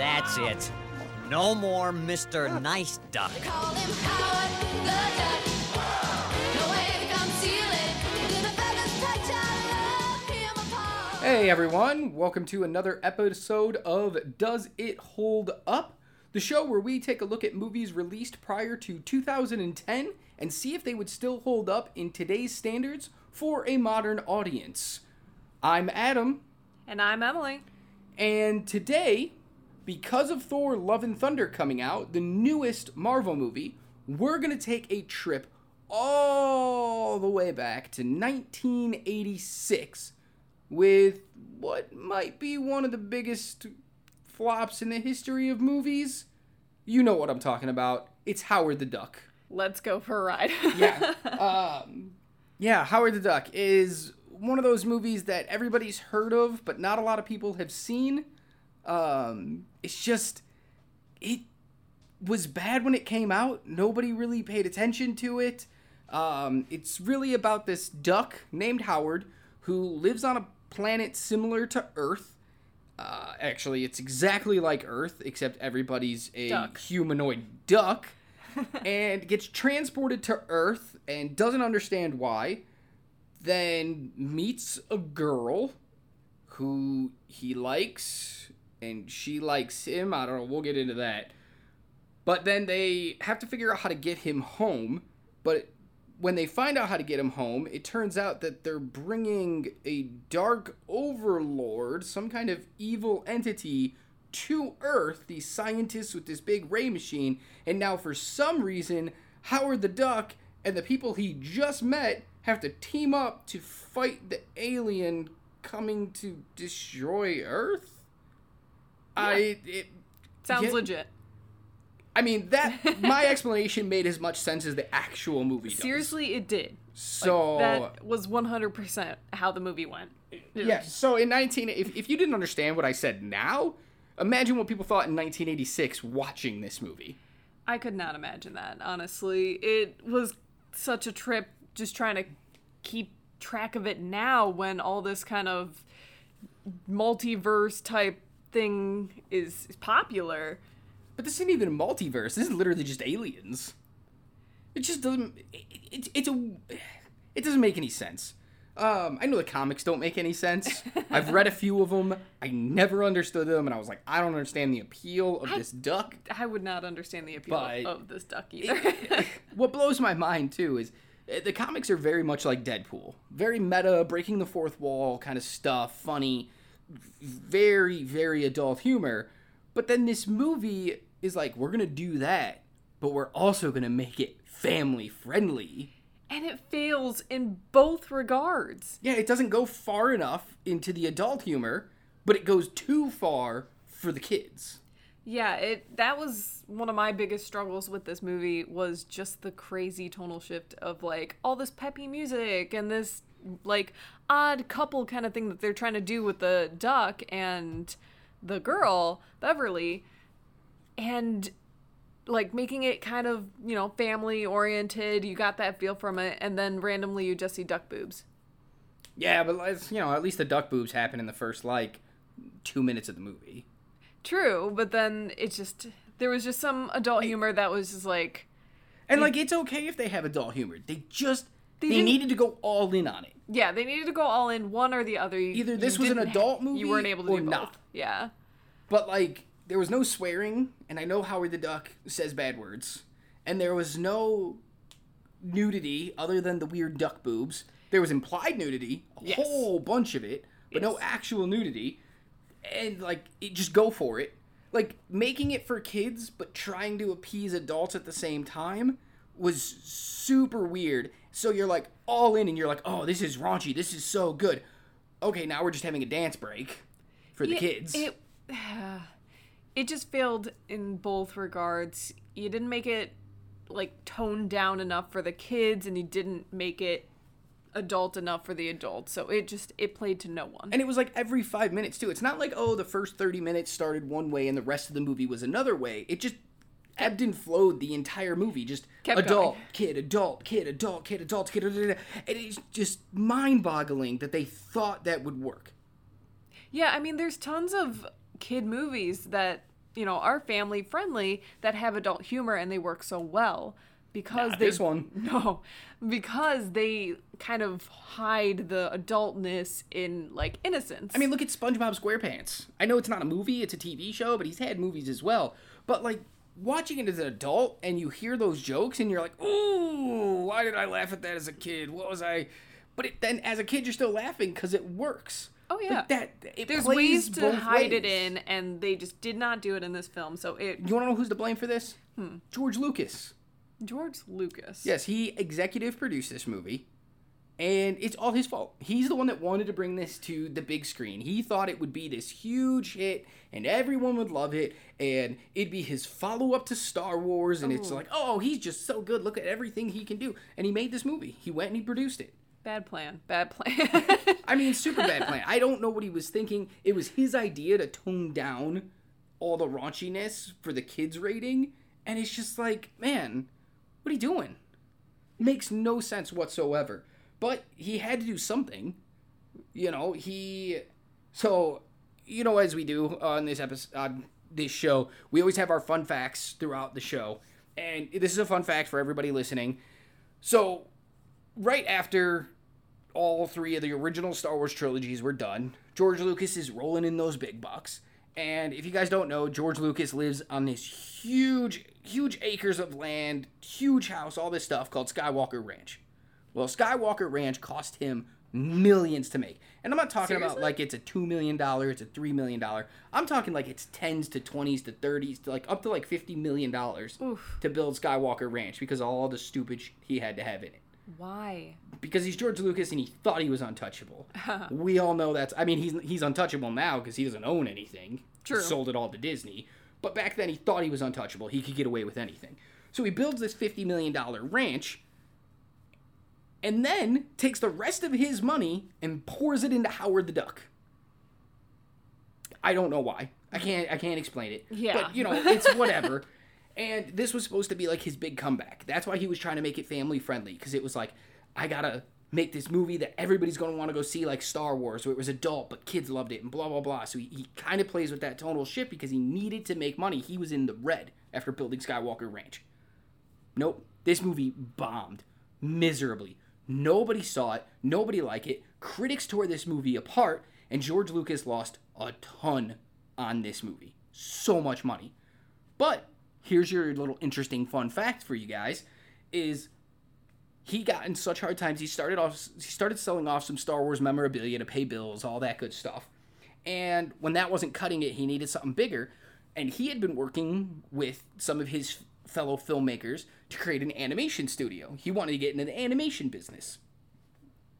That's it. No more Mr. Nice Duck. Call him Howard the Duck. No way to conceal it. Till the feathers touch, I love him apart. Hey everyone, welcome to another episode of Does It Hold Up? The show where we take a look at movies released prior to 2010 and see if they would still hold up in today's standards for a modern audience. I'm Adam, And I'm Emily. and today, because of Thor Love and Thunder coming out, the newest Marvel movie, we're going to take a trip all the way back to 1986 with what might be one of the biggest flops in the history of movies. You know what I'm talking about. It's Howard the Duck. Let's go for a ride. Yeah. um, yeah, Howard the Duck is one of those movies that everybody's heard of, but not a lot of people have seen. Um, it's just, it was bad when it came out. Nobody really paid attention to it. Um, it's really about this duck named Howard who lives on a planet similar to Earth. Uh, actually, it's exactly like Earth, except everybody's a Duck. humanoid duck and gets transported to Earth and doesn't understand why. Then meets a girl who he likes and she likes him. I don't know, we'll get into that. But then they have to figure out how to get him home. But when they find out how to get him home, it turns out that they're bringing a dark overlord, some kind of evil entity, to Earth, these scientists with this big ray machine. And now, for some reason, Howard the Duck and the people he just met have to team up to fight the alien coming to destroy Earth. I it, Sounds Yeah. legit. I mean that my explanation made as much sense as the actual movie does. Seriously, it did. So That was 100% how the movie went. It yeah, so in 19 if, if you didn't understand what I said now, imagine what people thought in 1986 watching this movie. I could not imagine that, honestly. It was such a trip just trying to keep track of it now when all this kind of multiverse type thing is, is popular. But this isn't even a multiverse. This is literally just aliens. It just doesn't it, it, it's a it doesn't make any sense. Um, I know the comics don't make any sense. I've read a few of them. I never understood them, and I was like, I don't understand the appeal of this duck. I would not understand the appeal But- of this duck either. what blows my mind too is uh, the comics are very much like Deadpool, very meta, breaking the fourth wall kind of stuff, funny, very very adult humor. But then this movie is like, we're gonna do that, but we're also gonna make it family friendly. and it fails in both regards. Yeah, it doesn't go far enough into the adult humor, but it goes too far for the kids. Yeah, it that was one of my biggest struggles with this movie was just the crazy tonal shift of like all this peppy music and this like odd couple kind of thing that they're trying to do with the duck and the girl, Beverly, and like making it kind of, you know, family oriented. You got that feel from it and then randomly you just see duck boobs. Yeah, but let's, you know, at least the duck boobs happen in the first like two minutes of the movie. True, but then it just there was just some adult humor that was just like And like it's okay if they have adult humor. They just they, didn't- needed to go all in on it. Yeah, they needed to go all in one or the other. You- Either this was an adult movie you weren't able to or do both. not. Yeah, But like there was no swearing, and I know Howard the Duck says bad words, and there was no nudity other than the weird duck boobs. There was implied nudity, a Yes. whole bunch of it, but no actual nudity. And like it, just go for it. Like making it for kids but trying to appease adults at the same time was super weird. So you're like all in and you're like, "Oh, this is raunchy. This is so good." Okay, now we're just having a dance break for the Yeah, kids. It it just failed in both regards. You didn't make it like toned down enough for the kids, and you didn't make it adult enough for the adults. So it just it played to no one. And it was like every five minutes too. It's not like oh the first thirty minutes started one way and the rest of the movie was another way. It just ebbed and flowed the entire movie. Just Kept adult, going. kid, adult, kid, adult, kid, adult, kid, and it's just mind-boggling that they thought that would work. Yeah, I mean, there's tons of kid movies that you know, are family friendly that have adult humor and they work so well because Not they this one. no because they kind of hide the adultness in like innocence. I mean, look at SpongeBob SquarePants. I know it's not a movie, it's a TV show, but he's had movies as well. But like watching it as an adult and you hear those jokes and you're like, "Ooh, why did I laugh at that as a kid? What was I?" But it, then as a kid you're still laughing cuz it works. Oh, Like, yeah. that it there's ways to hide it in and they just did not do it in this film. So it You want to know who's to blame for this? Hmm. George Lucas. George Lucas. Yes, he executive produced this movie, and it's all his fault. He's the one that wanted to bring this to the big screen. He thought it would be this huge hit, and everyone would love it, and it'd be his follow up to Star Wars. And it's like, oh, he's just so good. Look at everything he can do. And he made this movie. He went and he produced it. Bad plan. Bad plan. I mean, super bad plan. I don't know what he was thinking. It was his idea to tone down all the raunchiness for the kids rating, and it's just like, man, what are you doing? Makes no sense whatsoever. But he had to do something. You know, he so you know as we do on this episode on this show, we always have our fun facts throughout the show. And this is a fun fact for everybody listening. So, right after all three of the original Star Wars trilogies were done. George Lucas is rolling in those big bucks. And if you guys don't know, George Lucas lives on this huge, huge acres of land, huge house, all this stuff called Skywalker Ranch. Well, Skywalker Ranch cost him millions to make. And I'm not talking about like it's a $2 million, it's a $3 million. I'm talking like it's 10s to 20s to 30s to like up to like $50 million to build Skywalker Ranch because of all the stupid sh- he had to have in it Why? because he's George Lucas and he thought he was untouchable. we all know that's. I mean, he's he's untouchable now because he doesn't own anything. True. He sold it all to Disney. But back then, he thought he was untouchable. He could get away with anything. So he builds this fifty million dollar ranch, and then takes the rest of his money and pours it into Howard the Duck. I don't know why. I can't. I can't explain it. Yeah. But you know, it's whatever. and this was supposed to be like his big comeback. That's why he was trying to make it family friendly because it was like, I gotta make this movie that everybody's gonna want to go see, like Star Wars, where it was adult but kids loved it and blah blah blah. So he, he kind of plays with that tonal shift because he needed to make money. He was in the red after building Skywalker Ranch. Nope. This movie bombed miserably. Nobody saw it. Nobody liked it. Critics tore this movie apart, and George Lucas lost a ton on this movie. So much money. But here's your little interesting fun fact for you guys is he got in such hard times he started off he started selling off some Star Wars memorabilia to pay bills, all that good stuff. And when that wasn't cutting it, he needed something bigger. And he had been working with some of his fellow filmmakers to create an animation studio. He wanted to get into the animation business.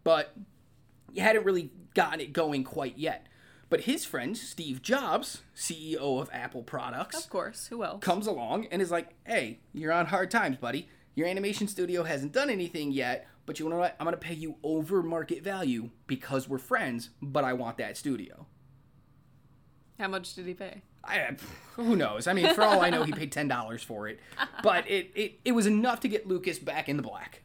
But he hadn't really gotten it going quite yet. But his friend, Steve Jobs, CEO of Apple Products, Of course. Who else? comes along and is like, "Hey, you're on hard times, buddy. Your animation studio hasn't done anything yet, but you know what? I'm gonna pay you over market value because we're friends. But I want that studio. How much did he pay? I, uh, who knows? I mean, for all I know, he paid ten dollars for it, but it, it it was enough to get Lucas back in the black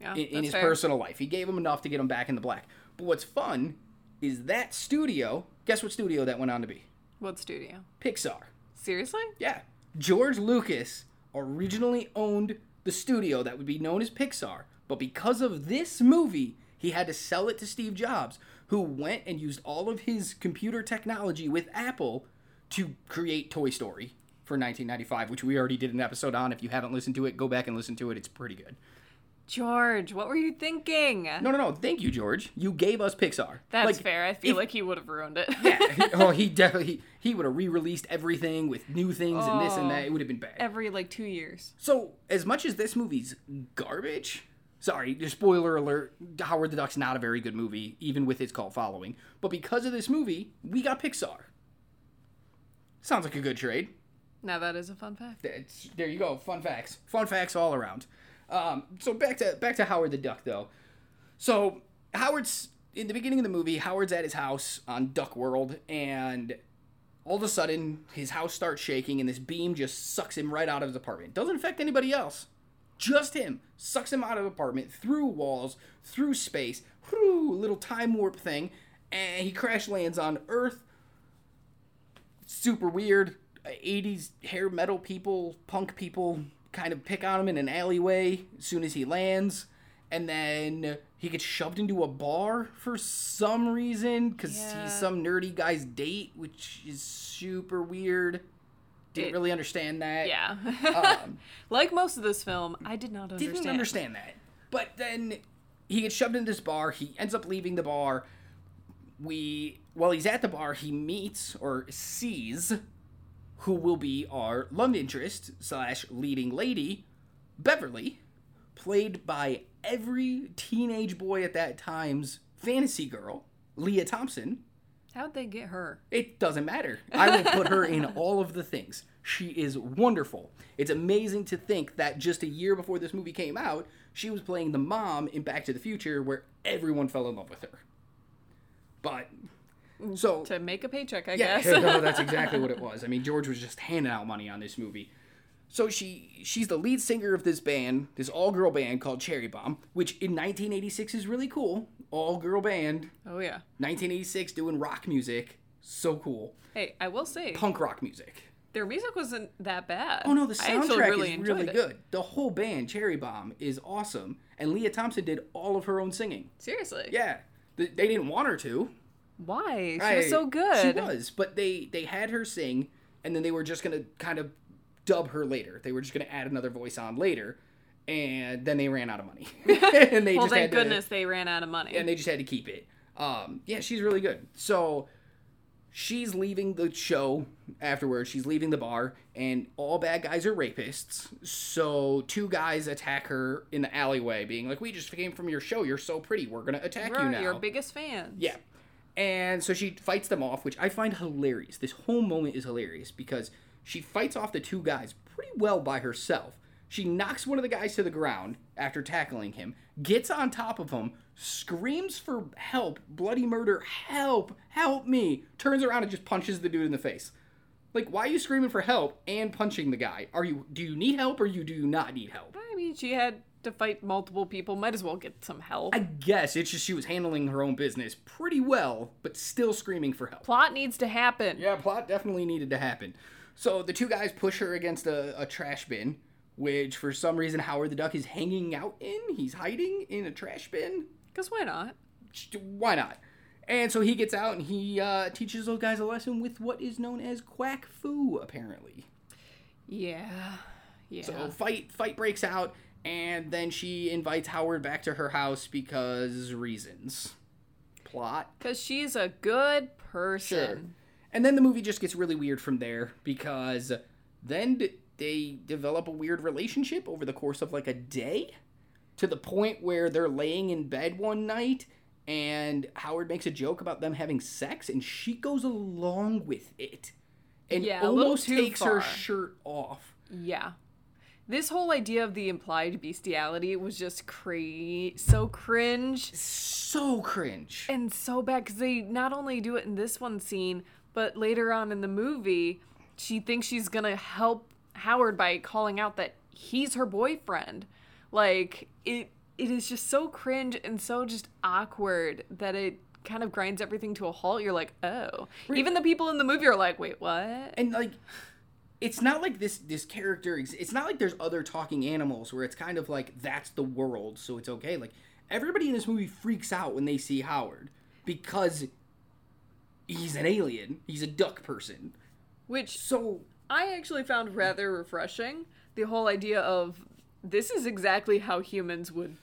Yeah, in, in his fair. personal life. He gave him enough to get him back in the black. But what's fun is that studio. Guess what studio that went on to be? What studio? Pixar. Seriously? Yeah. George Lucas originally owned the studio that would be known as Pixar, but because of this movie, he had to sell it to Steve Jobs, who went and used all of his computer technology with Apple to create Toy Story for 1995, which we already did an episode on. If you haven't listened to it, go back and listen to it. It's pretty good. George, what were you thinking? No, no, no. Thank you, George. You gave us Pixar. That's Like, fair. I feel if- like he would have ruined it. Yeah. oh, he definitely he, he would have re-released everything with new things and this and Oh. that. It would have been bad. Every like two years. So, as much as this movie's garbage, sorry, spoiler alert, Howard the Duck's not a very good movie, even with its cult following. But because of this movie, we got Pixar. Sounds like a good trade. Now that is a fun fact. That's, there you go. Fun facts. Fun facts all around. Um, so back to back to Howard the Duck though. So Howard's in the beginning of the movie. Howard's at his house on Duck World, and all of a sudden his house starts shaking, and this beam just sucks him right out of his apartment. Doesn't affect anybody else. Just him sucks him out of apartment through walls, through space, whoo, little time warp thing, and he crash lands on Earth super weird. 80s hair metal people, punk people kind of pick on him in an alleyway as soon as he lands. And then he gets shoved into a bar for some reason because Yeah. he's some nerdy guy's date, which is super weird. Didn't It- really understand that. Yeah. Um, like most of this film, I did not understand. didn't understand that. But then he gets shoved into this bar. He ends up leaving the bar. We, while he's at the bar, he meets or sees who will be our love interest slash leading lady, Beverly, played by every teenage boy at that time's fantasy girl, Lea Thompson. How'd they get her? It doesn't matter. I will put her in all of the things. She is wonderful. It's amazing to think that just a year before this movie came out, she was playing the mom in Back to the Future where everyone fell in love with her. But so To make a paycheck, I yeah, guess. no, that's exactly what it was. I mean, George was just handing out money on this movie. So she she's the lead singer of this band, this all-girl band called Cherry Bomb, which in 1986 is really cool. All-girl band, oh yeah. 1986 doing rock music. So cool. Hey, I will say Punk rock music. their music wasn't that bad. Oh no, the soundtrack really is enjoyed really it. good. The whole band, Cherry Bomb, is awesome. And Lea Thompson did all of her own singing. Seriously. Yeah. They didn't want her to. Why? She I- was so good. She was, but they they had her sing, and then they were just gonna kind of dub her later. They were just gonna add another voice on later, and then they ran out of money, and they Well, just thank had to, goodness they ran out of money. and they just had to keep it. Um, yeah, she's really good. So she's leaving the show afterwards. She's leaving the bar, and all bad guys are rapists. So two guys attack her in the alleyway, being like, "We just came from your show. You're so pretty. We're gonna attack you We're now." your biggest fans. Yeah. And so she fights them off, which I find hilarious. This whole moment is hilarious because she fights off the two guys pretty well by herself. She knocks one of the guys to the ground after tackling him, gets on top of him, screams for help, bloody murder, help, help me, turns around and just punches the dude in the face. Like, why are you screaming for help and punching the guy? Are you do you need help or you do you not need help? I mean, she had to fight multiple people. Might as well get some help. I guess it's just she was handling her own business pretty well, but still screaming for help. Plot needs to happen. Yeah, plot definitely needed to happen. So the two guys push her against a, a trash bin, which for some reason Howard the Duck is hanging out in. He's hiding in a trash bin. Because why not? Why not? And so he gets out and he uh, teaches those guys a lesson with what is known as quack fu, apparently. Yeah. Yeah. So fight fight breaks out, and then she invites Howard back to her house because reasons. Plot. Because she's a good person. Sure. And then the movie just gets really weird from there because then d- they develop a weird relationship over the course of like a day to the point where they're laying in bed one night and Howard makes a joke about them having sex and she goes along with it and Yeah, almost takes her shirt off. Yeah. This whole idea of the implied bestiality was just cra- so cringe So cringe. and so bad because they not only do it in this one scene, but later on in the movie, she thinks she's gonna help Howard by calling out that he's her boyfriend. Like it, it is just so cringe and so just awkward that it kind of grinds everything to a halt. You're like, oh. Even the people in the movie are like, wait, what? and like it's not like this this character it's not like there's other talking animals where it's kind of like that's the world so it's okay. Like everybody in this movie freaks out when they see howard because he's an alien. He's a duck person. Which so I actually found rather refreshing. The whole idea of this is exactly how humans would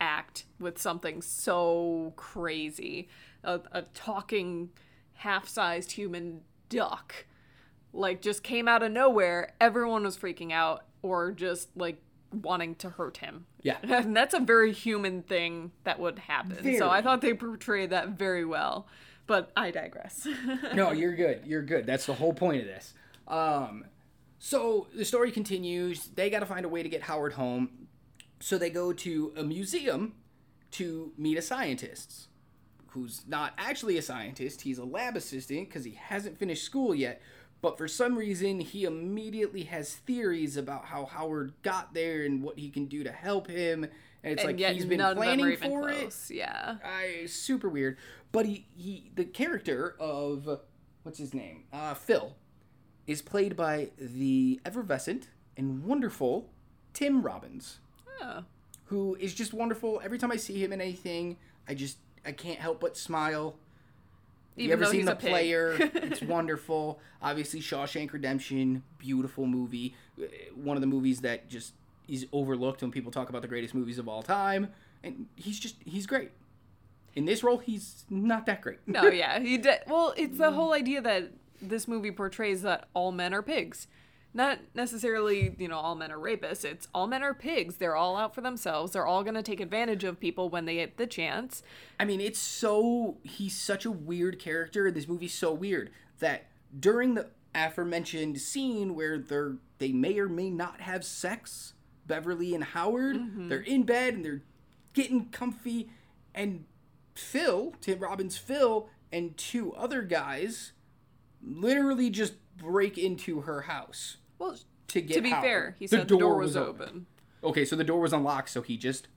act with something so crazy. A, a talking half-sized human duck like just came out of nowhere everyone was freaking out or just like wanting to hurt him. Yeah. and that's a very human thing that would happen. Very. so i thought they portrayed that very well but i digress. No you're good. You're good. That's the whole point of this. Um so the story continues. They got to find a way to get howard home. So they go to a museum to meet a scientist who's not actually a scientist. He's a lab assistant because he hasn't finished school yet but for some reason he immediately has theories about how howard got there and what he can do to help him and it's and like he's been none of them planning for it yeah I super weird. But he he the character of what's his name? Uh Phil is played by the effervescent and wonderful Tim Robbins, Oh. who is just wonderful. Every time I see him in anything, I just I can't help but smile. Even you ever seen the a player? it's wonderful. Obviously, Shawshank Redemption, beautiful movie. Uh, One of the movies that just is overlooked when people talk about the greatest movies of all time. And he's just he's great. In this role, he's not that great. No, yeah, he did. Well, it's the whole idea that this movie portrays that all men are pigs. Not necessarily, you know, all men are rapists. It's all men are pigs. They're all out for themselves. They're all going to take advantage of people when they get the chance. I mean, it's so he's such a weird character, this movie's so weird that during the aforementioned scene where they're they may or may not have sex, Beverly and Howard, Mm-hmm. they're in bed and they're getting comfy, and Phil, Tim Robbins, Phil, and two other guys literally just break into her house Well, to get to be Howard. fair, he said the door, was, open. Okay, so the door was unlocked, so he just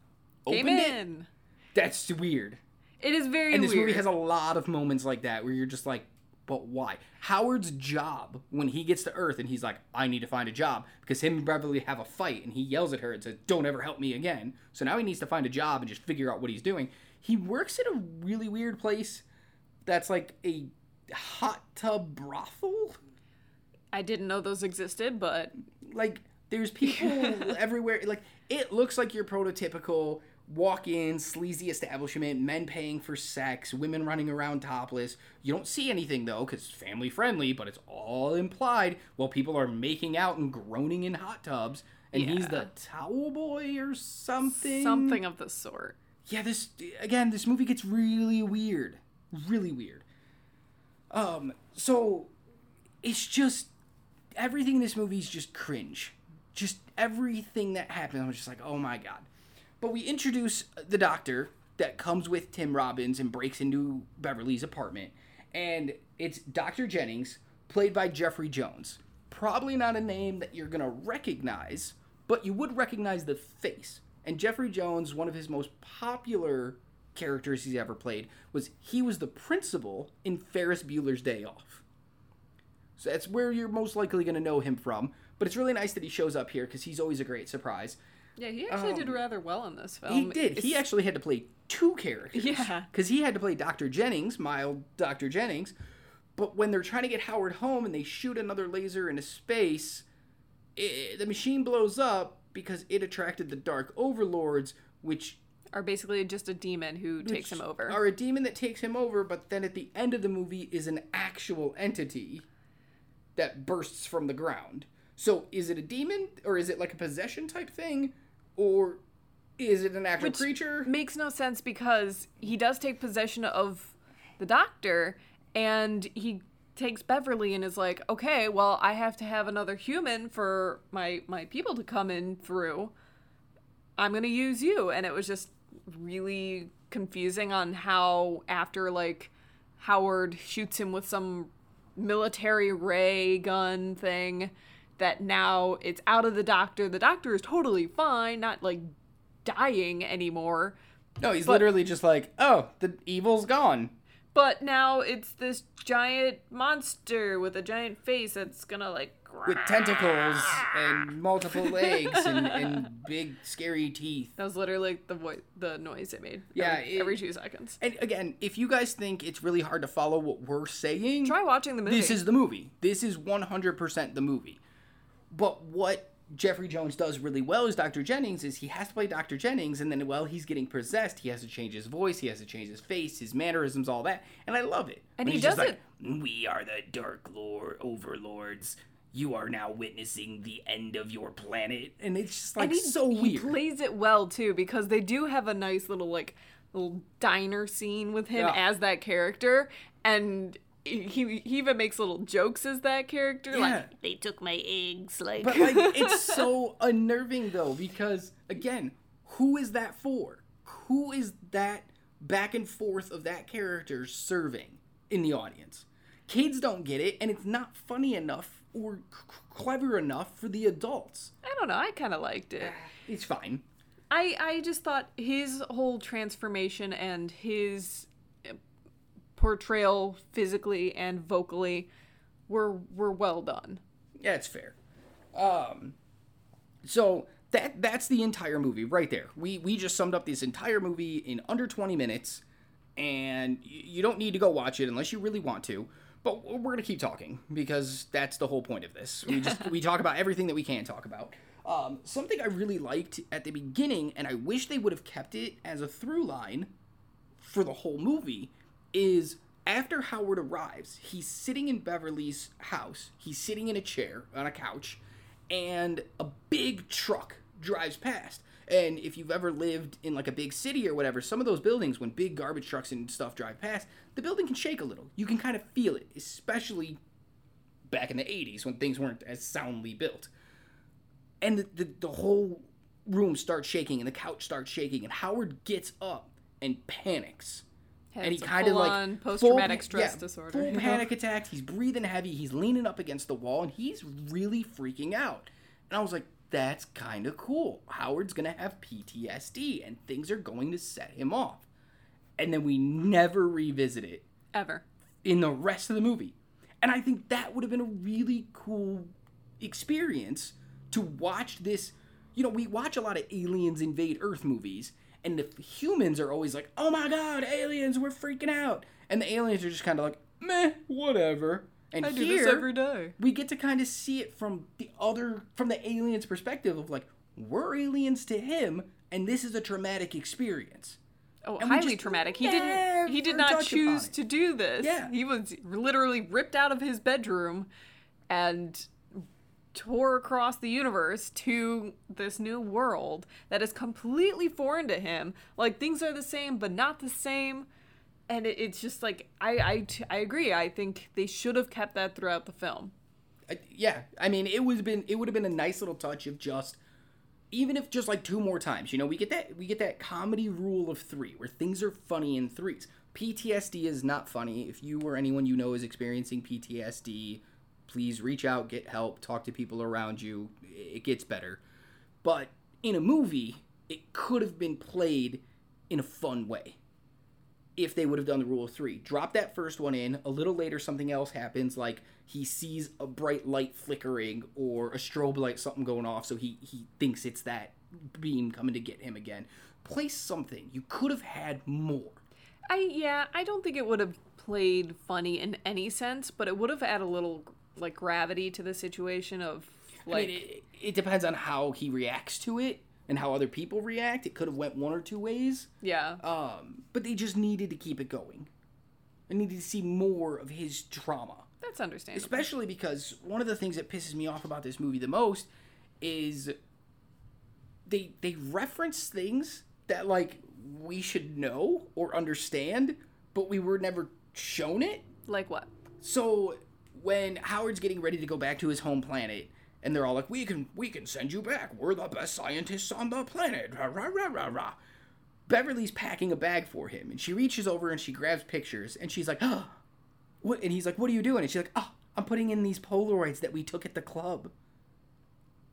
Came opened it. in. That's weird. It is very And this weird. movie has a lot of moments like that where you're just like, but why? Howard's job when he gets to Earth and he's like, I need to find a job because him and Beverly have a fight and he yells at her and says, Don't ever help me again. So now he needs to find a job and just figure out what he's doing. He works at a really weird place that's like a hot tub brothel. I didn't know those existed, but Like there's people everywhere. Like it looks like your prototypical walk-in sleazy establishment, men paying for sex, women running around topless. You don't see anything though, because it's family friendly, but it's all implied while people are making out and groaning in hot tubs. And he's the towel boy or something. something of the sort. Yeah, this again, this movie gets really weird, really weird. Um, so it's just everything in this movie is just cringe. Just everything that happens, I'm just like, oh my god. But we introduce the doctor that comes with Tim Robbins and breaks into Beverly's apartment, and it's Dr. Jennings, played by Jeffrey Jones. Probably not a name that you're gonna recognize, but you would recognize the face. And Jeffrey Jones, one of his most popular characters he's ever played, was he was the principal in Ferris Bueller's Day Off. So that's where you're most likely going to know him from. But it's really nice that he shows up here because he's always a great surprise. Yeah, he actually did rather well in this film. Um, He did. He actually had to play two characters. Yeah. Because he had to play Dr. Jennings, mild Dr. Jennings. But when they're trying to get Howard home and they shoot another laser into space, i the machine blows up because it attracted the Dark Overlords, which are basically just a demon who takes him over. are a demon that takes him over, but then at the end of the movie is an actual entity that bursts from the ground. So is it a demon or is it like a possession type thing or is it an actual Which creature? makes no sense because he does take possession of the doctor and he takes Beverly and is like, "Okay, well, I have to have another human for my my people to come in through. I'm going to use you." And it was just really confusing on how after like Howard shoots him with some military ray gun thing that now it's out of the doctor. The doctor is totally fine, not like dying anymore. No, he's but- literally just like, "Oh, the evil's gone." But now it's this giant monster with a giant face that's gonna like With tentacles and multiple legs and, and big scary teeth. That was literally the the noise it made. Yeah, every, it- every two seconds. And again, if you guys think it's really hard to follow what we're saying, Try watching the movie. This is the movie. This is 100% the movie. But what Jeffrey Jones does really well as Dr. Jennings is he has to play Dr. Jennings, and then while he's getting possessed, he has to change his voice, he has to change his face, his mannerisms, all that. And I love it. And When he does like, We are the Dark Lord Overlords. You are now witnessing the end of your planet. And it's just like he, so he weird. plays it well too because they do have a nice little like little diner scene with him Yeah. as that character and he he even makes little jokes as that character Yeah. like they took my eggs like, But like it's so unnerving though because again, who is that for? Who is that back and forth of that character serving in the audience? Kids don't get it and it's not funny enough or c- clever enough for the adults. I don't know I kind of liked it It's fine. I I just thought his whole transformation and his uh, portrayal physically and vocally were were well done. Yeah, it's fair. Um, so that that's the entire movie right there. We we just summed up this entire movie in under 20 minutes, and y- you don't need to go watch it unless you really want to. But we're gonna keep talking because that's the whole point of this. We just we talk about everything that we can talk about. Um, something I really liked at the beginning, and I wish they would have kept it as a through line for the whole movie is after Howard arrives, he's sitting in Beverly's house. He's sitting in a chair on a couch, and a big truck drives past. And if you've ever lived in like a big city or whatever, some of those buildings, when big garbage trucks and stuff drive past, the building can shake a little. You can kind of feel it, especially back in the 80s when things weren't as soundly built. And the, the, the whole room starts shaking and the couch starts shaking and howard gets up and panics. And he kind of like full-on post-traumatic stress yeah, disorder. full panic attacks. He's breathing heavy. He's leaning up against the wall and he's really freaking out. And i was like that's kind of cool howard's gonna have ptsd and things are going to set him off and then we never revisit it Ever. in the rest of the movie. And I think that would have been a really cool experience to watch this. You know, we watch a lot of aliens invade Earth movies, and the humans are always like, oh my god, aliens, we're freaking out. And the aliens are just kind of like, meh, whatever. And I do here, this every day. we get to kind of see it from the other, from the alien's perspective of like, we're aliens to him, and this is a traumatic experience. Oh, And highly traumatic. He didn't. He did not choose to do this. Yeah. He was literally ripped out of his bedroom, and tore across the universe to this new world that is completely foreign to him. Like things are the same, but not the same. And it, it's just like I, I I agree. I think they should have kept that throughout the film. I- yeah, I mean, it have been it would have been a nice little touch of just even if just like two more times. You know, we get that we get that comedy rule of three where things are funny in threes. PTSD is not funny. If you or anyone you know is experiencing PTSD, please reach out, get help, talk to people around you. It gets better. But in a movie, it could have been played in a fun way if they would have done the rule of three. Drop that first one in. A little later, something else happens, like he sees a bright light flickering or a strobe light, something going off, so he, he thinks it's that beam coming to get him again. Play something. You could have had more. I yeah, I don't think it would have played funny in any sense, but it would have added a little like gravity to the situation of like I mean, it, it depends on how he reacts to it and how other people react. It could have went one or two ways. yeah. Um, but they just needed to keep it going. I needed to see more of his trauma. That's understandable. especially because one of the things that pisses me off about this movie the most is they they reference things that like we should know or understand but we were never shown it like what? so when howard's getting ready to go back to his home planet and they're all like we can we can send you back. We're the best scientists on the planet. Rah, rah, rah, rah, rah. beverly's packing a bag for him and she reaches over and she grabs pictures and she's like oh what? And he's like what are you doing? And she's like oh i'm putting in these polaroids that we took at the club.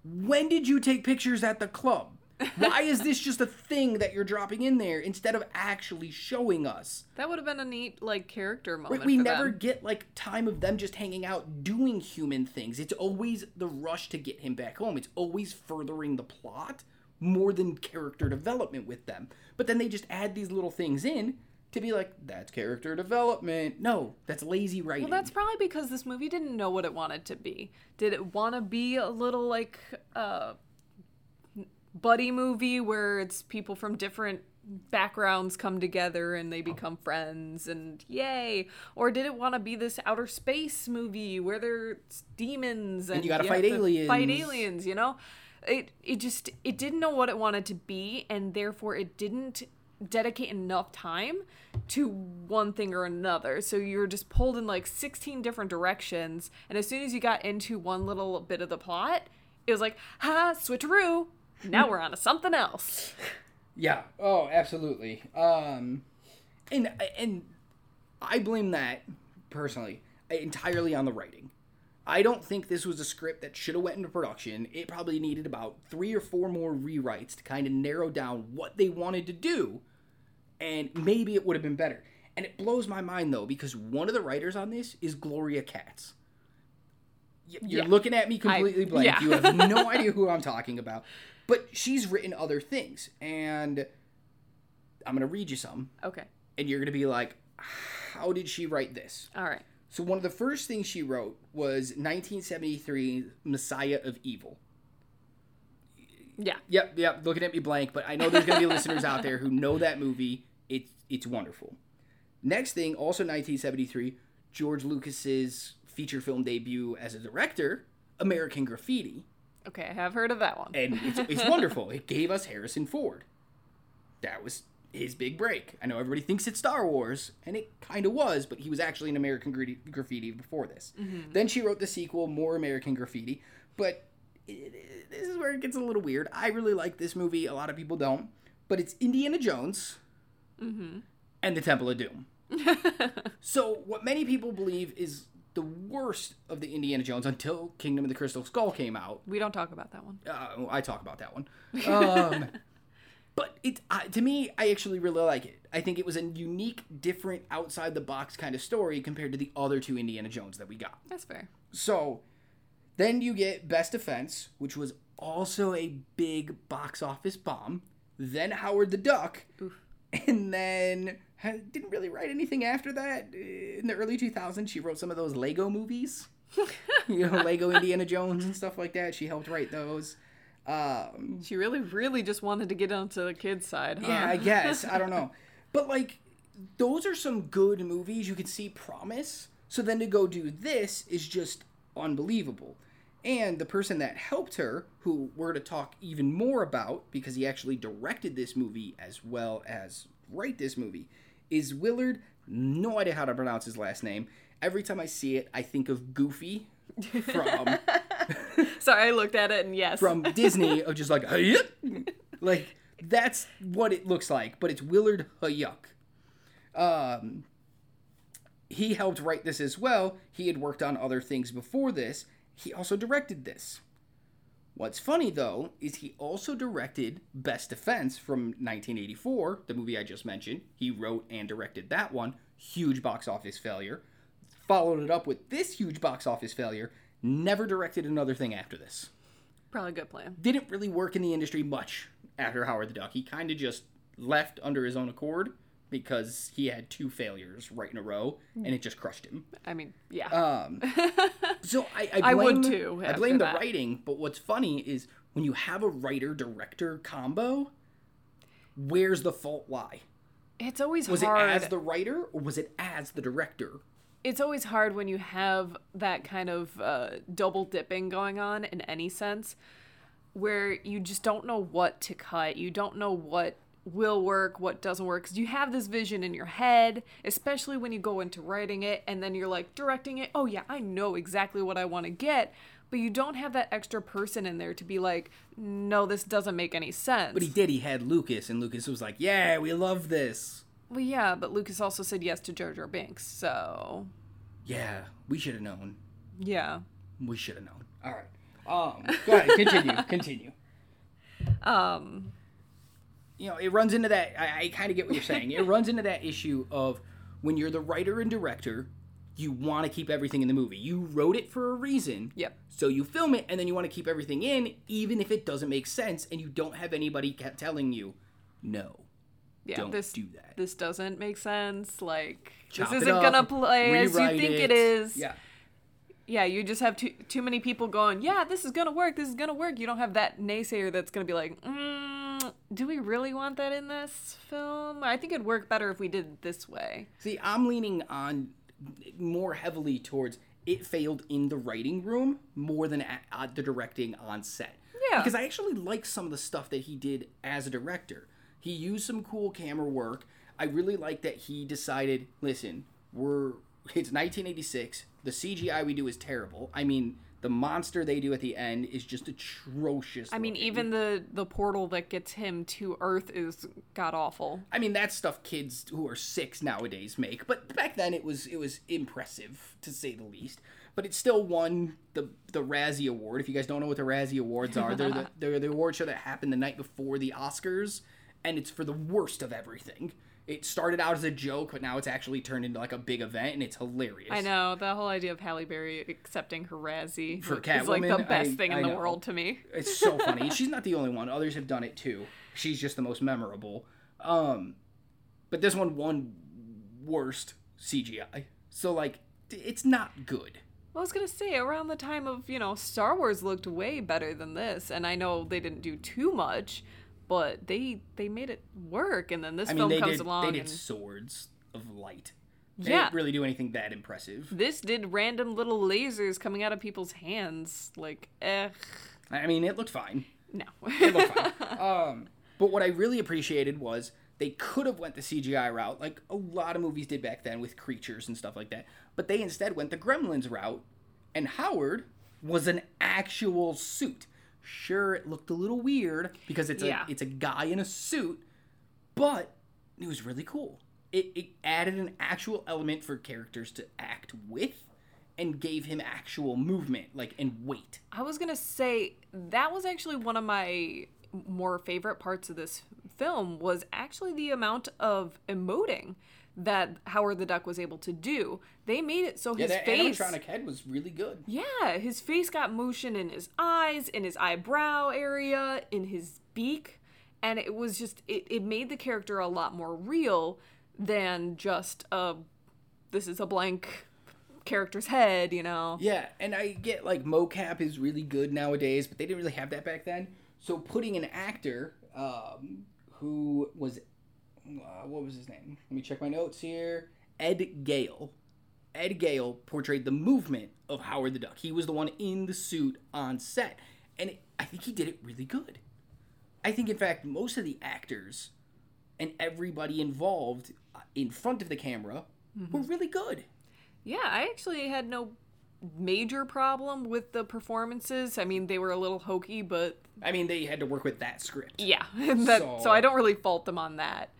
When did you take pictures at the club why is this just a thing that you're dropping in there instead of actually showing us That would have been a neat like character Right, moment. we for never them. get like time of them just hanging out doing human things. It's always the rush to get him back home. It's always furthering the plot more than character development with them. But then they just add these little things in to be like, that's character development. No, that's lazy writing. Well, that's probably because this movie didn't know what it wanted to be. Did it want to be a little like uh buddy movie where it's people from different backgrounds come together and they become friends and yay. Or did it want to be this outer space movie where there's demons and, you gotta have fight aliens. fight aliens. you know? It it just it didn't know what it wanted to be and therefore it didn't dedicate enough time to one thing or another. So you're just pulled in like 16 different directions and as soon as you got into one little bit of the plot it was like ha switcheroo now we're on to something else Yeah. Oh, absolutely. Um, and and I blame that personally entirely on the writing. I don't think this was a script that should have went into production. It probably needed about three or four more rewrites to kind of narrow down what they wanted to do, and maybe it would have been better. And it blows my mind though because one of the writers on this is Gloria Katz. You're Yeah. looking at me completely blank. yeah. You have no idea who I'm talking about. But she's written other things, and I'm gonna read you some, Okay. and you're gonna be like, "How did she write this?" All right. So one of the first things she wrote was 1973 Messiah of Evil. Yeah. Yep, yep. Looking at me blank, but I know there's gonna be listeners out there who know that movie. It's it's wonderful. Next thing, also 1973, George Lucas's feature film debut as a director, American Graffiti, Okay, I have heard of that one. and it's, it's wonderful. It gave us Harrison Ford. That was his big break. I know everybody thinks it's Star Wars, and it kind of was, but he was actually in American Gra- Graffiti before this. Mm-hmm. Then she wrote the sequel, More American Graffiti, but it, it- this is where it gets a little weird. I really like this movie. A lot of people don't, but it's Indiana Jones mm-hmm. and the Temple of Doom. so what many people believe is the worst of the Indiana Jones until Kingdom of the Crystal Skull came out We don't talk about that one. uh, I talk about that one. Um, but it uh, to me, I actually really like it. I think it was a unique, different, outside the box kind of story compared to the other two Indiana Jones that we got. That's fair. So then you get Best Defense, which was also a big box office bomb. Then Howard the Duck, and then didn't really write anything after that. In the early 2000s, she wrote some of those Lego movies, you know, Lego Indiana Jones and stuff like that. She helped write those. Um, She really, really just wanted to get onto the kids' side, huh? yeah, I guess. I don't know. But like those are some good movies. You could see promise. So then to go do this is just unbelievable. And the person that helped her, who we're to talk even more about because he actually directed this movie as well as write this movie, is Willard. No idea how to pronounce his last name. Every time I see it, I think of Goofy from Sorry, I looked at it and yes. from Disney of just like "Hayuk." like that's what it looks like, but it's Willard Hayuk. Um, he helped write this as well. He had worked on other things before this. He also directed this. What's funny though is he also directed Best Defense from 1984, the movie I just mentioned. He wrote and directed that one, huge box office failure. Followed it up with this huge box office failure. Never directed another thing after this Probably a good plan. didn't really work in the industry much after Howard the Duck. He kind of just left under his own accord because he had two failures right in a row, and it just crushed him. I mean, yeah. Um, so I, I, I blame, would too, I blame the that. writing, but what's funny is when you have a writer director combo, where's the fault lie? it's always Was hard. it as the writer or was it as the director? it's always hard when you have that kind of uh, double dipping going on in any sense where you just don't know what to cut you don't know what will work what doesn't work because you have this vision in your head especially when you go into writing it and then you're like directing it oh yeah i know exactly what i want to get but you don't have that extra person in there to be like no this doesn't make any sense But he did. He had Lucas, and Lucas was like, "Yeah, we love this." well yeah but lucas also said yes to jar jar binks so Yeah, we should have known. yeah We should have known. All right. Um, go ahead. Continue. continue. um You know, it runs into that. I, I kind of get what you're saying. It runs into that issue of when you're the writer and director, you want to keep everything in the movie. You wrote it for a reason. Yep. So you film it, and then you want to keep everything in, even if it doesn't make sense, and you don't have anybody kept telling you, no. yeah, Don't this do that. this doesn't make sense. Like Chop this it isn't up, gonna play as you think it is. Yeah. Yeah, you just have too too many people going, yeah, this is gonna work. This is gonna work. You don't have that naysayer that's gonna be like, mm, do we really want that in this film? I think it'd work better if we did it this way. See, I'm leaning on more heavily towards it failed in the writing room more than at, at uh, the directing on set. Yeah. Because I actually like some of the stuff that he did as a director. He used some cool camera work. I really like that he decided, listen, we're it's 1986. The CGI we do is terrible. I mean, the monster they do at the end is just atrocious. I mean, looking. even the the portal that gets him to Earth is god awful. I mean, that's stuff kids who are six nowadays make. But back then, it was it was impressive to say the least. But it still won the the Razzie Award. If you guys don't know what the Razzie Awards are, they're the they're the award show that happened the night before the Oscars, and it's for the worst of everything. It started out as a joke, but now it's actually turned into like a big event, and it's hilarious. I know the whole idea of Halle Berry accepting her Razzie For Catwoman is like the best I- thing in the world to me. It's so funny. She's not the only one. Others have done it too. She's just the most memorable. Um, but this one won worst CGI. So like, it's not good. I was gonna say around the time of you know Star Wars looked way better than this, and I know they didn't do too much, but they they made it work. And then this I mean, film comes did. along They did and swords of light. They Yeah. didn't really do anything that impressive. this did random little lasers coming out of people's hands. Like, eh, I mean, it looked fine. no. It looked fine. Um, but what I really appreciated was they could have went the CGI route, like a lot of movies did back then with creatures and stuff like that. But they instead went the Gremlins route, and Howard was an actual suit. Sure, it looked a little weird because it's Yeah. a it's a guy in a suit, but it was really cool. It, it added an actual element for characters to act with and gave him actual movement like and weight I was gonna say that was actually one of my more favorite parts of this film was actually the amount of emoting that Howard the Duck was able to do. They made it so yeah his that face animatronic head was really good Yeah, his face got motion in his eyes, in his eyebrow area, in his beak, and it was just it, it made the character a lot more real than just a this is a blank character's head, you know. Yeah, and I get like mocap is really good nowadays, but they didn't really have that back then. So putting an actor um, who was uh, what was his name? Let me check my notes here. Ed Gale. Ed Gale portrayed the movement of Howard the Duck. He was the one in the suit on set, and it, I think he did it really good. I think, in fact, most of the actors and everybody involved uh, in front of the camera were really good. Yeah, I actually had no major problem with the performances. I mean, they were a little hokey, but I mean, they had to work with that script. yeah, that, so, So- I don't really fault them on that.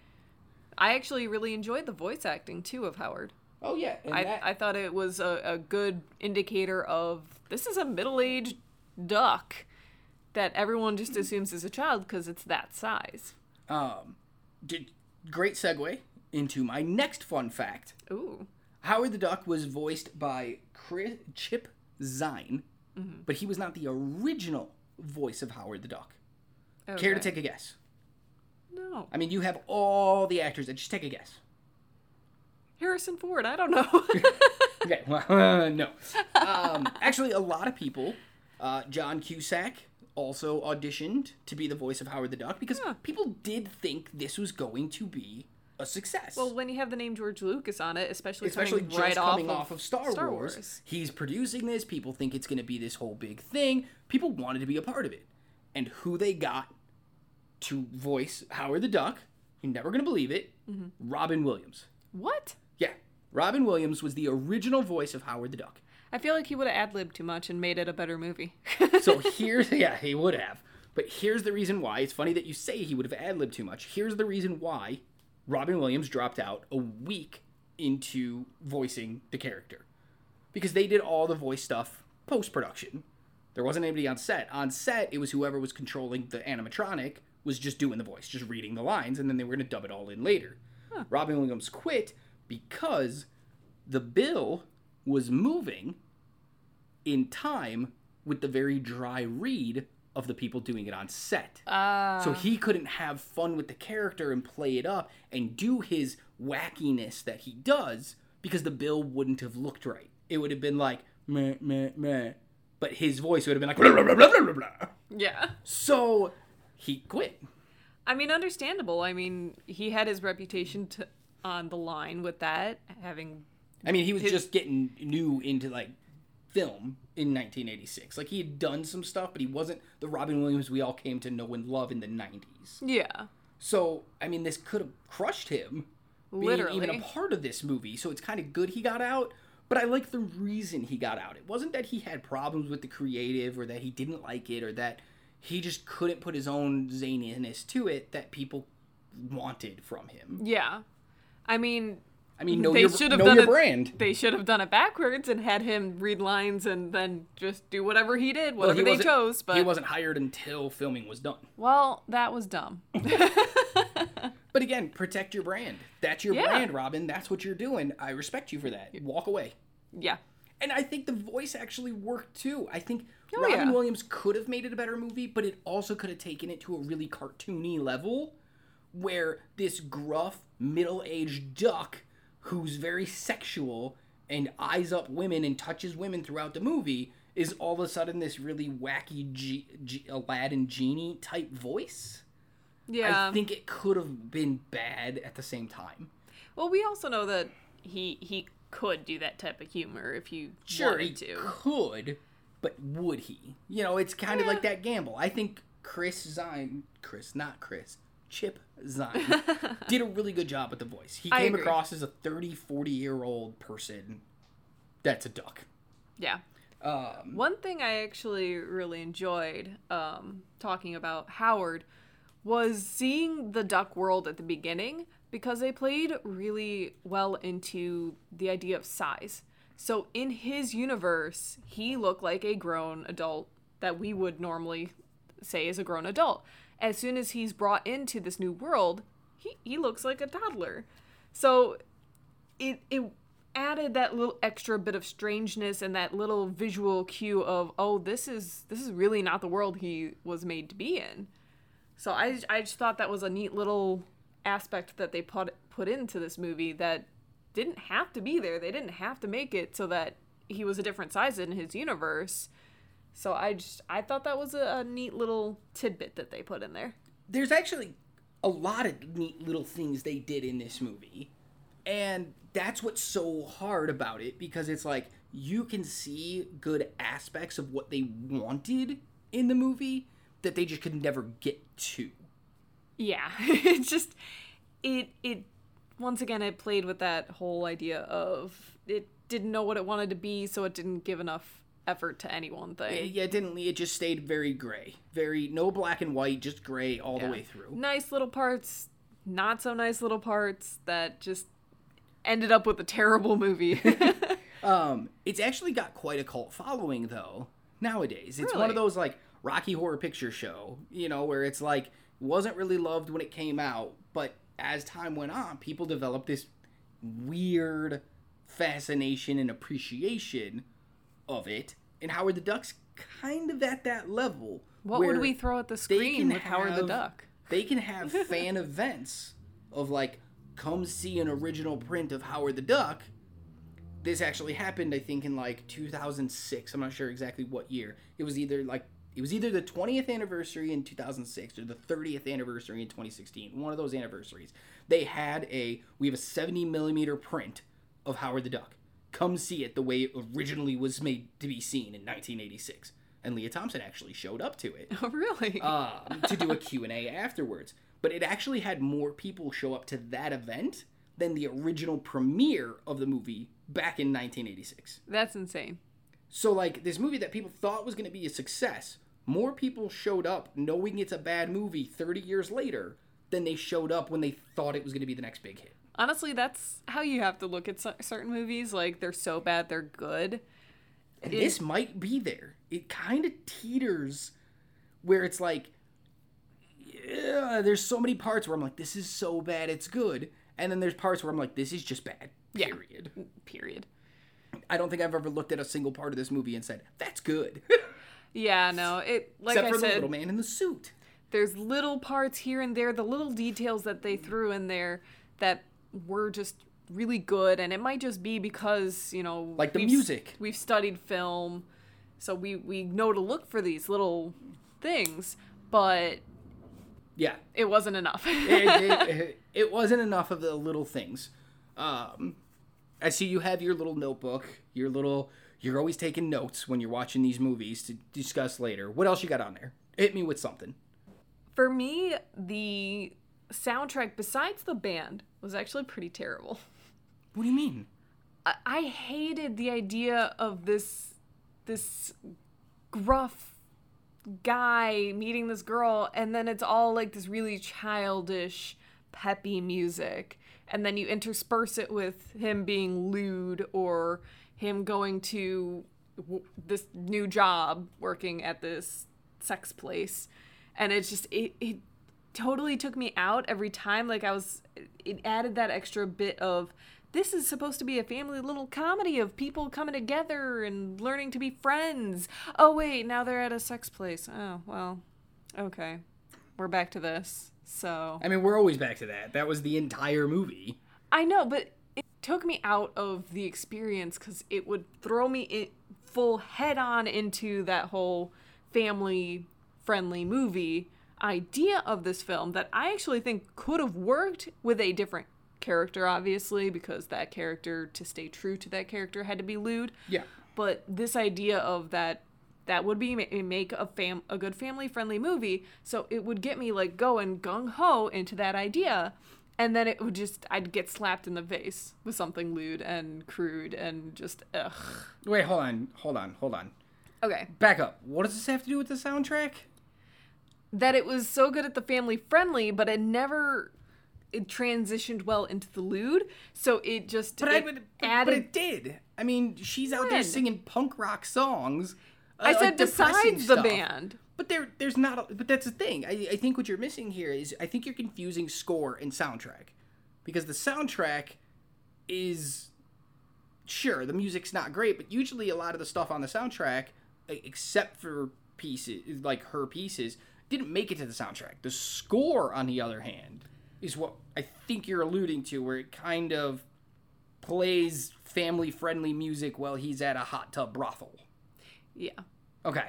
I actually really enjoyed the voice acting too of Howard. Oh yeah, and I, that, I thought it was a, a good indicator of this is a middle aged duck that everyone just assumes is a child because it's that size. um, did, great segue into my next fun fact. Ooh. Howard the Duck was voiced by Chris, Chip Zien, Mm-hmm. but he was not the original voice of Howard the Duck. Care to take a guess? No. I mean, you have all the actors. That just take a guess. Harrison Ford, I don't know. Okay, well, uh, no. Um, actually, a lot of people, uh, John Cusack also auditioned to be the voice of Howard the Duck because people did think this was going to be a success. well, when you have the name George Lucas on it, especially, especially coming just right coming off, off of Star, Star Wars. Wars. He's producing this. People think it's going to be this whole big thing. People wanted to be a part of it. And who they got to voice Howard the Duck, you're never going to believe it, Mm-hmm. Robin Williams. What? Yeah, Robin Williams was the original voice of Howard the Duck. I feel like he would have ad libbed too much and made it a better movie. So here's, yeah, he would have. But here's the reason why. It's funny that you say he would have ad libbed too much. Here's the reason why Robin Williams dropped out a week into voicing the character. Because they did all the voice stuff post production. There wasn't anybody on set. On set, it was whoever was controlling the animatronic was just doing the voice, just reading the lines, and then they were going to dub it all in later. Robin Williams quit because the bill was moving in time with the very dry read of the people doing it on set. Ah. so he couldn't have fun with the character and play it up and do his wackiness that he does because the bill wouldn't have looked right. It would have been like meh meh meh, but his voice would have been like blah, blah, blah, blah, blah, blah. yeah. So he quit. I mean, understandable. I mean, he had his reputation to, on the line with that, having. I mean, he was just getting new into like film in 1986. Like he had done some stuff, but he wasn't the Robin Williams we all came to know and love in the 90s. Yeah. So, I mean, this could have crushed him being even a part of this movie. So it's kind of good he got out. But I like the reason he got out. It wasn't that he had problems with the creative or that he didn't like it or that he just couldn't put his own zaniness to it that people wanted from him. Yeah. I mean, I mean, know they your, should have know done your it. brand. They should have done it backwards and had him read lines and then just do whatever he did, Well, whatever he they chose. But he wasn't hired until filming was done. well, that was dumb. But again, protect your brand. That's your Yeah. brand, Robin. That's what you're doing. I respect you for that. Walk away. Yeah. And I think the voice actually worked too. I think Oh, Robin yeah. Williams could have made it a better movie, but it also could have taken it to a really cartoony level where this gruff, middle aged duck who's very sexual and eyes up women and touches women throughout the movie is all of a sudden this really wacky G- G- Aladdin genie type voice. Yeah. I think it could have been bad at the same time. well, we also know that he he could do that type of humor if you Sure, he wanted to. could, but would he? You know, it's kind of Yeah. like that gamble. I think Chris Zien, Chris, not Chris, Chip Zien, did a really good job with the voice. He came across as a 30, 40 year old person that's a duck. Yeah. Um, One thing I actually really enjoyed um, talking about Howard was seeing the duck world at the beginning because they played really well into the idea of size. So in his universe, he looked like a grown adult that we would normally say is a grown adult. As soon as he's brought into this new world, he, he looks like a toddler. So it it added that little extra bit of strangeness and that little visual cue of oh this is this is really not the world he was made to be in so i i just thought that was a neat little aspect that they put put into this movie that didn't have to be there they didn't have to make it so that he was a different size in his universe so i just i thought that was a, a neat little tidbit that they put in there there's actually a lot of neat little things they did in this movie. And that's what's so hard about it because it's like you can see good aspects of what they wanted in the movie that they just could never get to. Yeah, it's just it it once again it played with that whole idea of it didn't know what it wanted to be, so it didn't give enough effort to any one thing. yeah, it didn't it just stayed very gray. Very no black and white, just gray all the way through. Nice little parts, not so nice little parts that just ended up with a terrible movie. Um, it's actually got quite a cult following though nowadays. It's one of those like Rocky Horror Picture Show, you know, where it's like wasn't really loved when it came out, but as time went on, people developed this weird fascination and appreciation of it. And Howard the Duck's kind of at that level. what would we throw at the screen with Howard the Duck? They can have fan events of like, come see an original print of Howard the Duck. This actually happened, I think, in like 2006. I'm not sure exactly what year. It was either like it was either the 20th anniversary in 2006 or the 30th anniversary in 2016. One of those anniversaries. They had a we have a 70 millimeter print of Howard the Duck. Come see it the way it originally was made to be seen in 1986. And Lea Thompson actually showed up to it Oh, really? um, to do a Q&A afterwards. But it actually had more people show up to that event than the original premiere of the movie back in 1986. That's insane. So like this movie that people thought was going to be a success, more people showed up knowing it's a bad movie 30 years later than they showed up when they thought it was going to be the next big hit. Honestly, that's how you have to look at certain movies. Like they're so bad they're good. And this might be there. It kind of teeters where it's like, yeah, there's so many parts where I'm like, this is so bad, it's good. And then there's parts where I'm like, this is just bad. Yeah. Period. Period. I don't think I've ever looked at a single part of this movie and said, that's good. Yeah, no. It like Except I for the said, little man in the suit. there's little parts here and there, the little details that they threw in there that were just really good and it might just be because, you know, Like the we've music. We've studied film, so we we know to look for these little things, but Yeah. it wasn't enough. it, it, it wasn't enough of the little things. Um, I see you have your little notebook, your little. You're always taking notes when you're watching these movies to discuss later. What else you got on there? Hit me with something. For me, the soundtrack besides the band was actually pretty terrible. What do you mean? I, I hated the idea of this this gruff guy meeting this girl and then it's all like this really childish peppy music and then you intersperse it with him being lewd or him going to w- this new job working at this sex place and it's just it, it totally took me out every time. Like I was, it added that extra bit of this is supposed to be a family little comedy of people coming together and learning to be friends. Oh wait, now they're at a sex place. Oh well, okay, we're back to this. So I mean, we're always back to that. That was the entire movie. I know, but it took me out of the experience because it would throw me in full head on into that whole family friendly movie idea of this film that I actually think could have worked with a different character, obviously, because that character, to stay true to that character, had to be lewd. Yeah. But this idea of that that would be ma- make a fam a good family friendly movie, so it would get me like going gung ho into that idea, and then it would just I'd get slapped in the face with something lewd and crude and just ugh. Wait, hold on, hold on, hold on. Okay, Back up. What does this have to do with the soundtrack? that it was so good at the family friendly, but it never it transitioned well into the lewd, so it just But I it would, but, added. but it did. I mean, she's out there singing punk rock songs. I uh, said besides the stuff. band. But there, there's not. A, but that's the thing. I, I think what you're missing here is I think you're confusing score and soundtrack, because the soundtrack is sure the music's not great, but usually a lot of the stuff on the soundtrack, except for pieces like her pieces, didn't make it to the soundtrack. The score, on the other hand, is what I think you're alluding to, where it kind of plays family-friendly music while he's at a hot tub brothel. Yeah. Okay.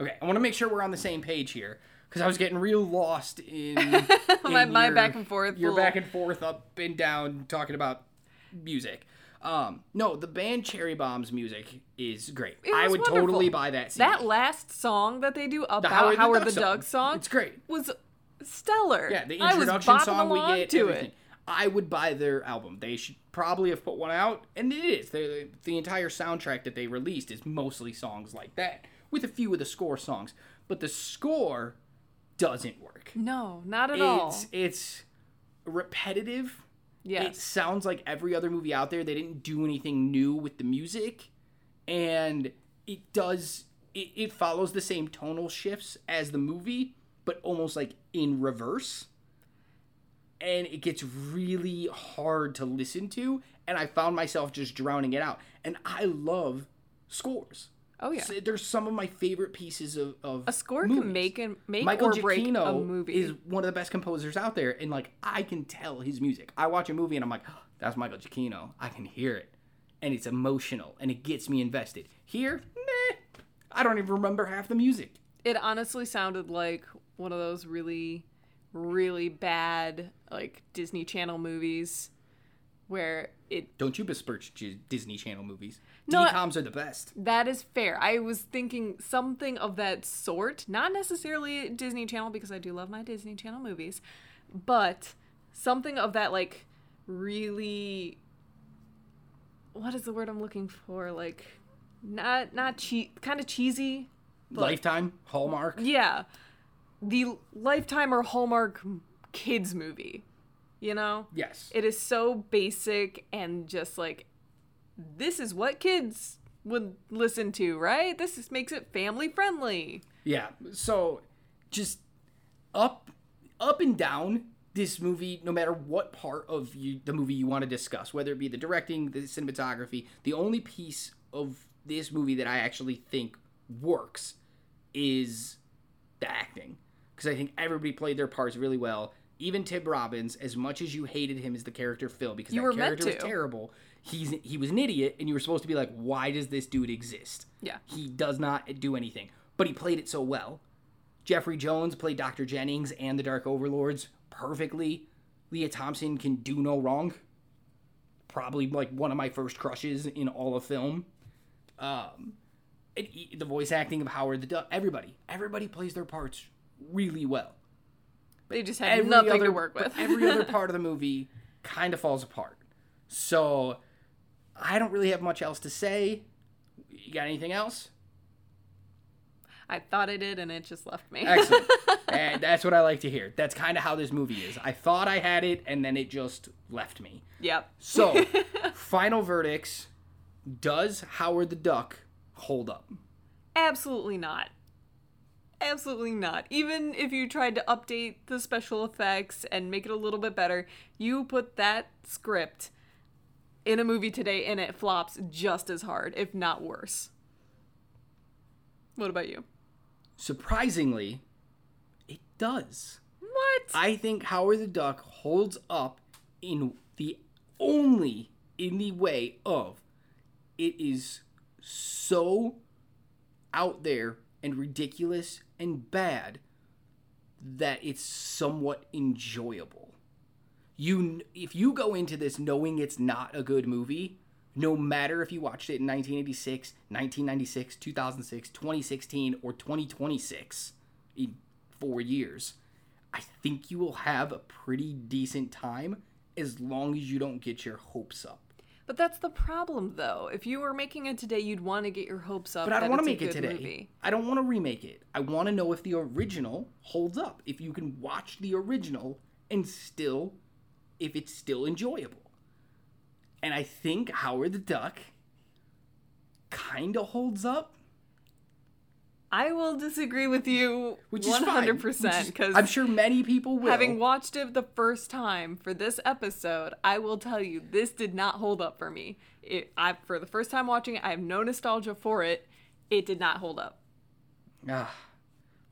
Okay. I want to make sure we're on the same page here because I was getting real lost in, My- in my your- back and forth Your little- back and forth, up and down, talking about music. Um, no, the band Cherry Bomb's music is great. It I would wonderful. totally buy that. CD. That last song that they do about Howard Howard, the the, Duck Duck song. It's great. was stellar. yeah, the introduction song we get, to everything. it. I would buy their album. They should probably have put one out, and it is. The the entire soundtrack that they released is mostly songs like that, with a few of the score songs. But the score doesn't work. No, not at all. It's it's repetitive. It sounds like every other movie out there. They didn't do anything new with the music, and it does. It, it follows the same tonal shifts as the movie, but almost like in reverse. And it gets really hard to listen to, and I found myself just drowning it out. And I love scores. Oh yeah. So there's some of my favorite pieces of, of A score movies. can make and make Michael or Giacchino a movie. is one of the best composers out there, and like I can tell his music. I watch a movie and I'm like, "Oh, that's Michael Giacchino. I can hear it, and it's emotional and it gets me invested. Here, meh, I don't even remember half the music. It honestly sounded like one of those really, really bad like Disney Channel movies where it Don't you besmirch G- Disney Channel movies? No, DComs are the best. That is fair. I was thinking something of that sort, not necessarily Disney Channel because I do love my Disney Channel movies, but something of that like really what is the word I'm looking for? Like not not cheap, kind of cheesy. Lifetime, Hallmark. Yeah. The Lifetime or Hallmark kids movie. You know? Yes. It is so basic and just like this is what kids would listen to, right? This is, makes it family friendly. Yeah. So just up up and down this movie no matter what part of you, the movie you want to discuss whether it be the directing the cinematography the only piece of this movie that i actually think works is the acting because i think everybody played their parts really well even tim robbins as much as you hated him as the character phil because You that character was terrible he's he was an idiot and you were supposed to be like why does this dude exist Yeah. he does not do anything but he played it so well Jeffrey Jones played Dr. Jennings and the Dark Overlords perfectly. Lea Thompson can do no wrong. Probably like one of my first crushes in all of film. Um, he- the voice acting of Howard the Duck, everybody, everybody plays their parts really well. But they just had nothing other, to work with. every other part of the movie kind of falls apart. So I don't really have much else to say. You got anything else? I thought I did and it just left me. Excellent. and that's what I like to hear. That's kind of how this movie is. I thought I had it, and then it just left me. yep. So, final verdicts. Does Howard the Duck hold up? Absolutely not. Absolutely not. Even if you tried to update the special effects and make it a little bit better, you put that script in a movie today and it flops just as hard, if not worse. What about you? Surprisingly, it does. What? I think Howard the Duck holds up in the only in the way of it is so out there and ridiculous and bad that it's somewhat enjoyable. You if you go into this knowing it's not a good movie, no matter if you watched it in 1986, 1996, 2006, 2016 or 2026 in 4 years, I think you will have a pretty decent time as long as you don't get your hopes up. But that's the problem, though. If you were making it today, you'd want to get your hopes up. But I don't want to make it today. Movie. I don't want to remake it. I want to know if the original holds up. If you can watch the original and still, if it's still enjoyable. And I think Howard the Duck kind of holds up. I will disagree with you Which is 100% because I'm sure many people will. having watched it the first time for this episode, I will tell you this did not hold up for me. It, I for the first time watching it, I have no nostalgia for it. It did not hold up. Ah,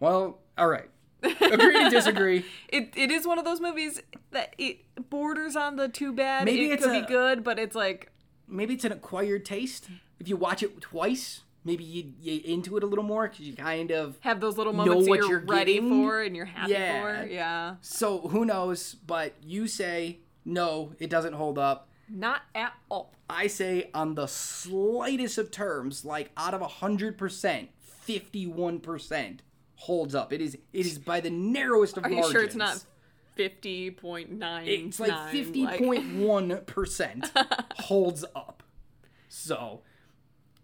well, all right. Agree to disagree. It it is one of those movies that it borders on the too bad. Maybe it it's could a- be good, but it's like maybe it's an acquired taste. If you watch it twice, maybe you you into it a little more because you kind of. have those little Know moments that what you're, you're ready getting. for and you're happy Yeah. for. Yeah. So who knows? But you say no, it doesn't hold up. Not at all. I say on the slightest of terms, like out of hundred percent, fifty-one percent holds up. It is it is by the narrowest of Are you margins. sure it's not fifty point nine? It's like fifty point one percent holds up. So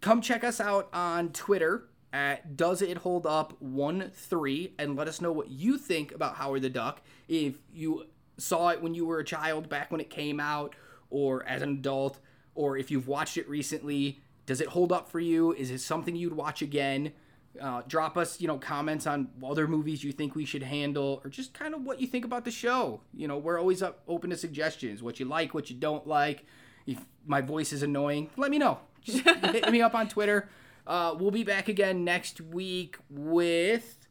come check us out on Twitter at Does It Hold Up One Three and let us know what you think about Howard the Duck. If you saw it when you were a child back when it came out, or as an adult, or if you've watched it recently, does it hold up for you? Is it something you'd watch again? Uh, drop us, you know, comments on other movies you think we should handle, or just kind of what you think about the show. You know, we're always up, open to suggestions. What you like, what you don't like. If my voice is annoying, let me know. Just hit me up on Twitter. Uh, we'll be back again next week with.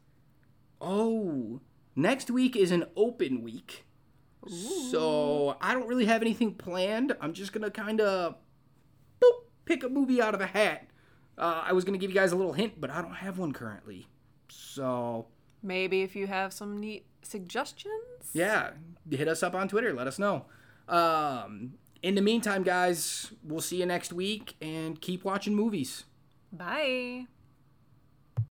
Oh, next week is an open week. So I don't really have anything planned. I'm just gonna kind of boop pick a movie out of a hat. Uh, I was gonna give you guys a little hint, but I don't have one currently. So Maybe if you have some neat suggestions. yeah, hit us up on Twitter. Let us know. Um, in the meantime, guys, we'll see you next week and keep watching movies. Bye.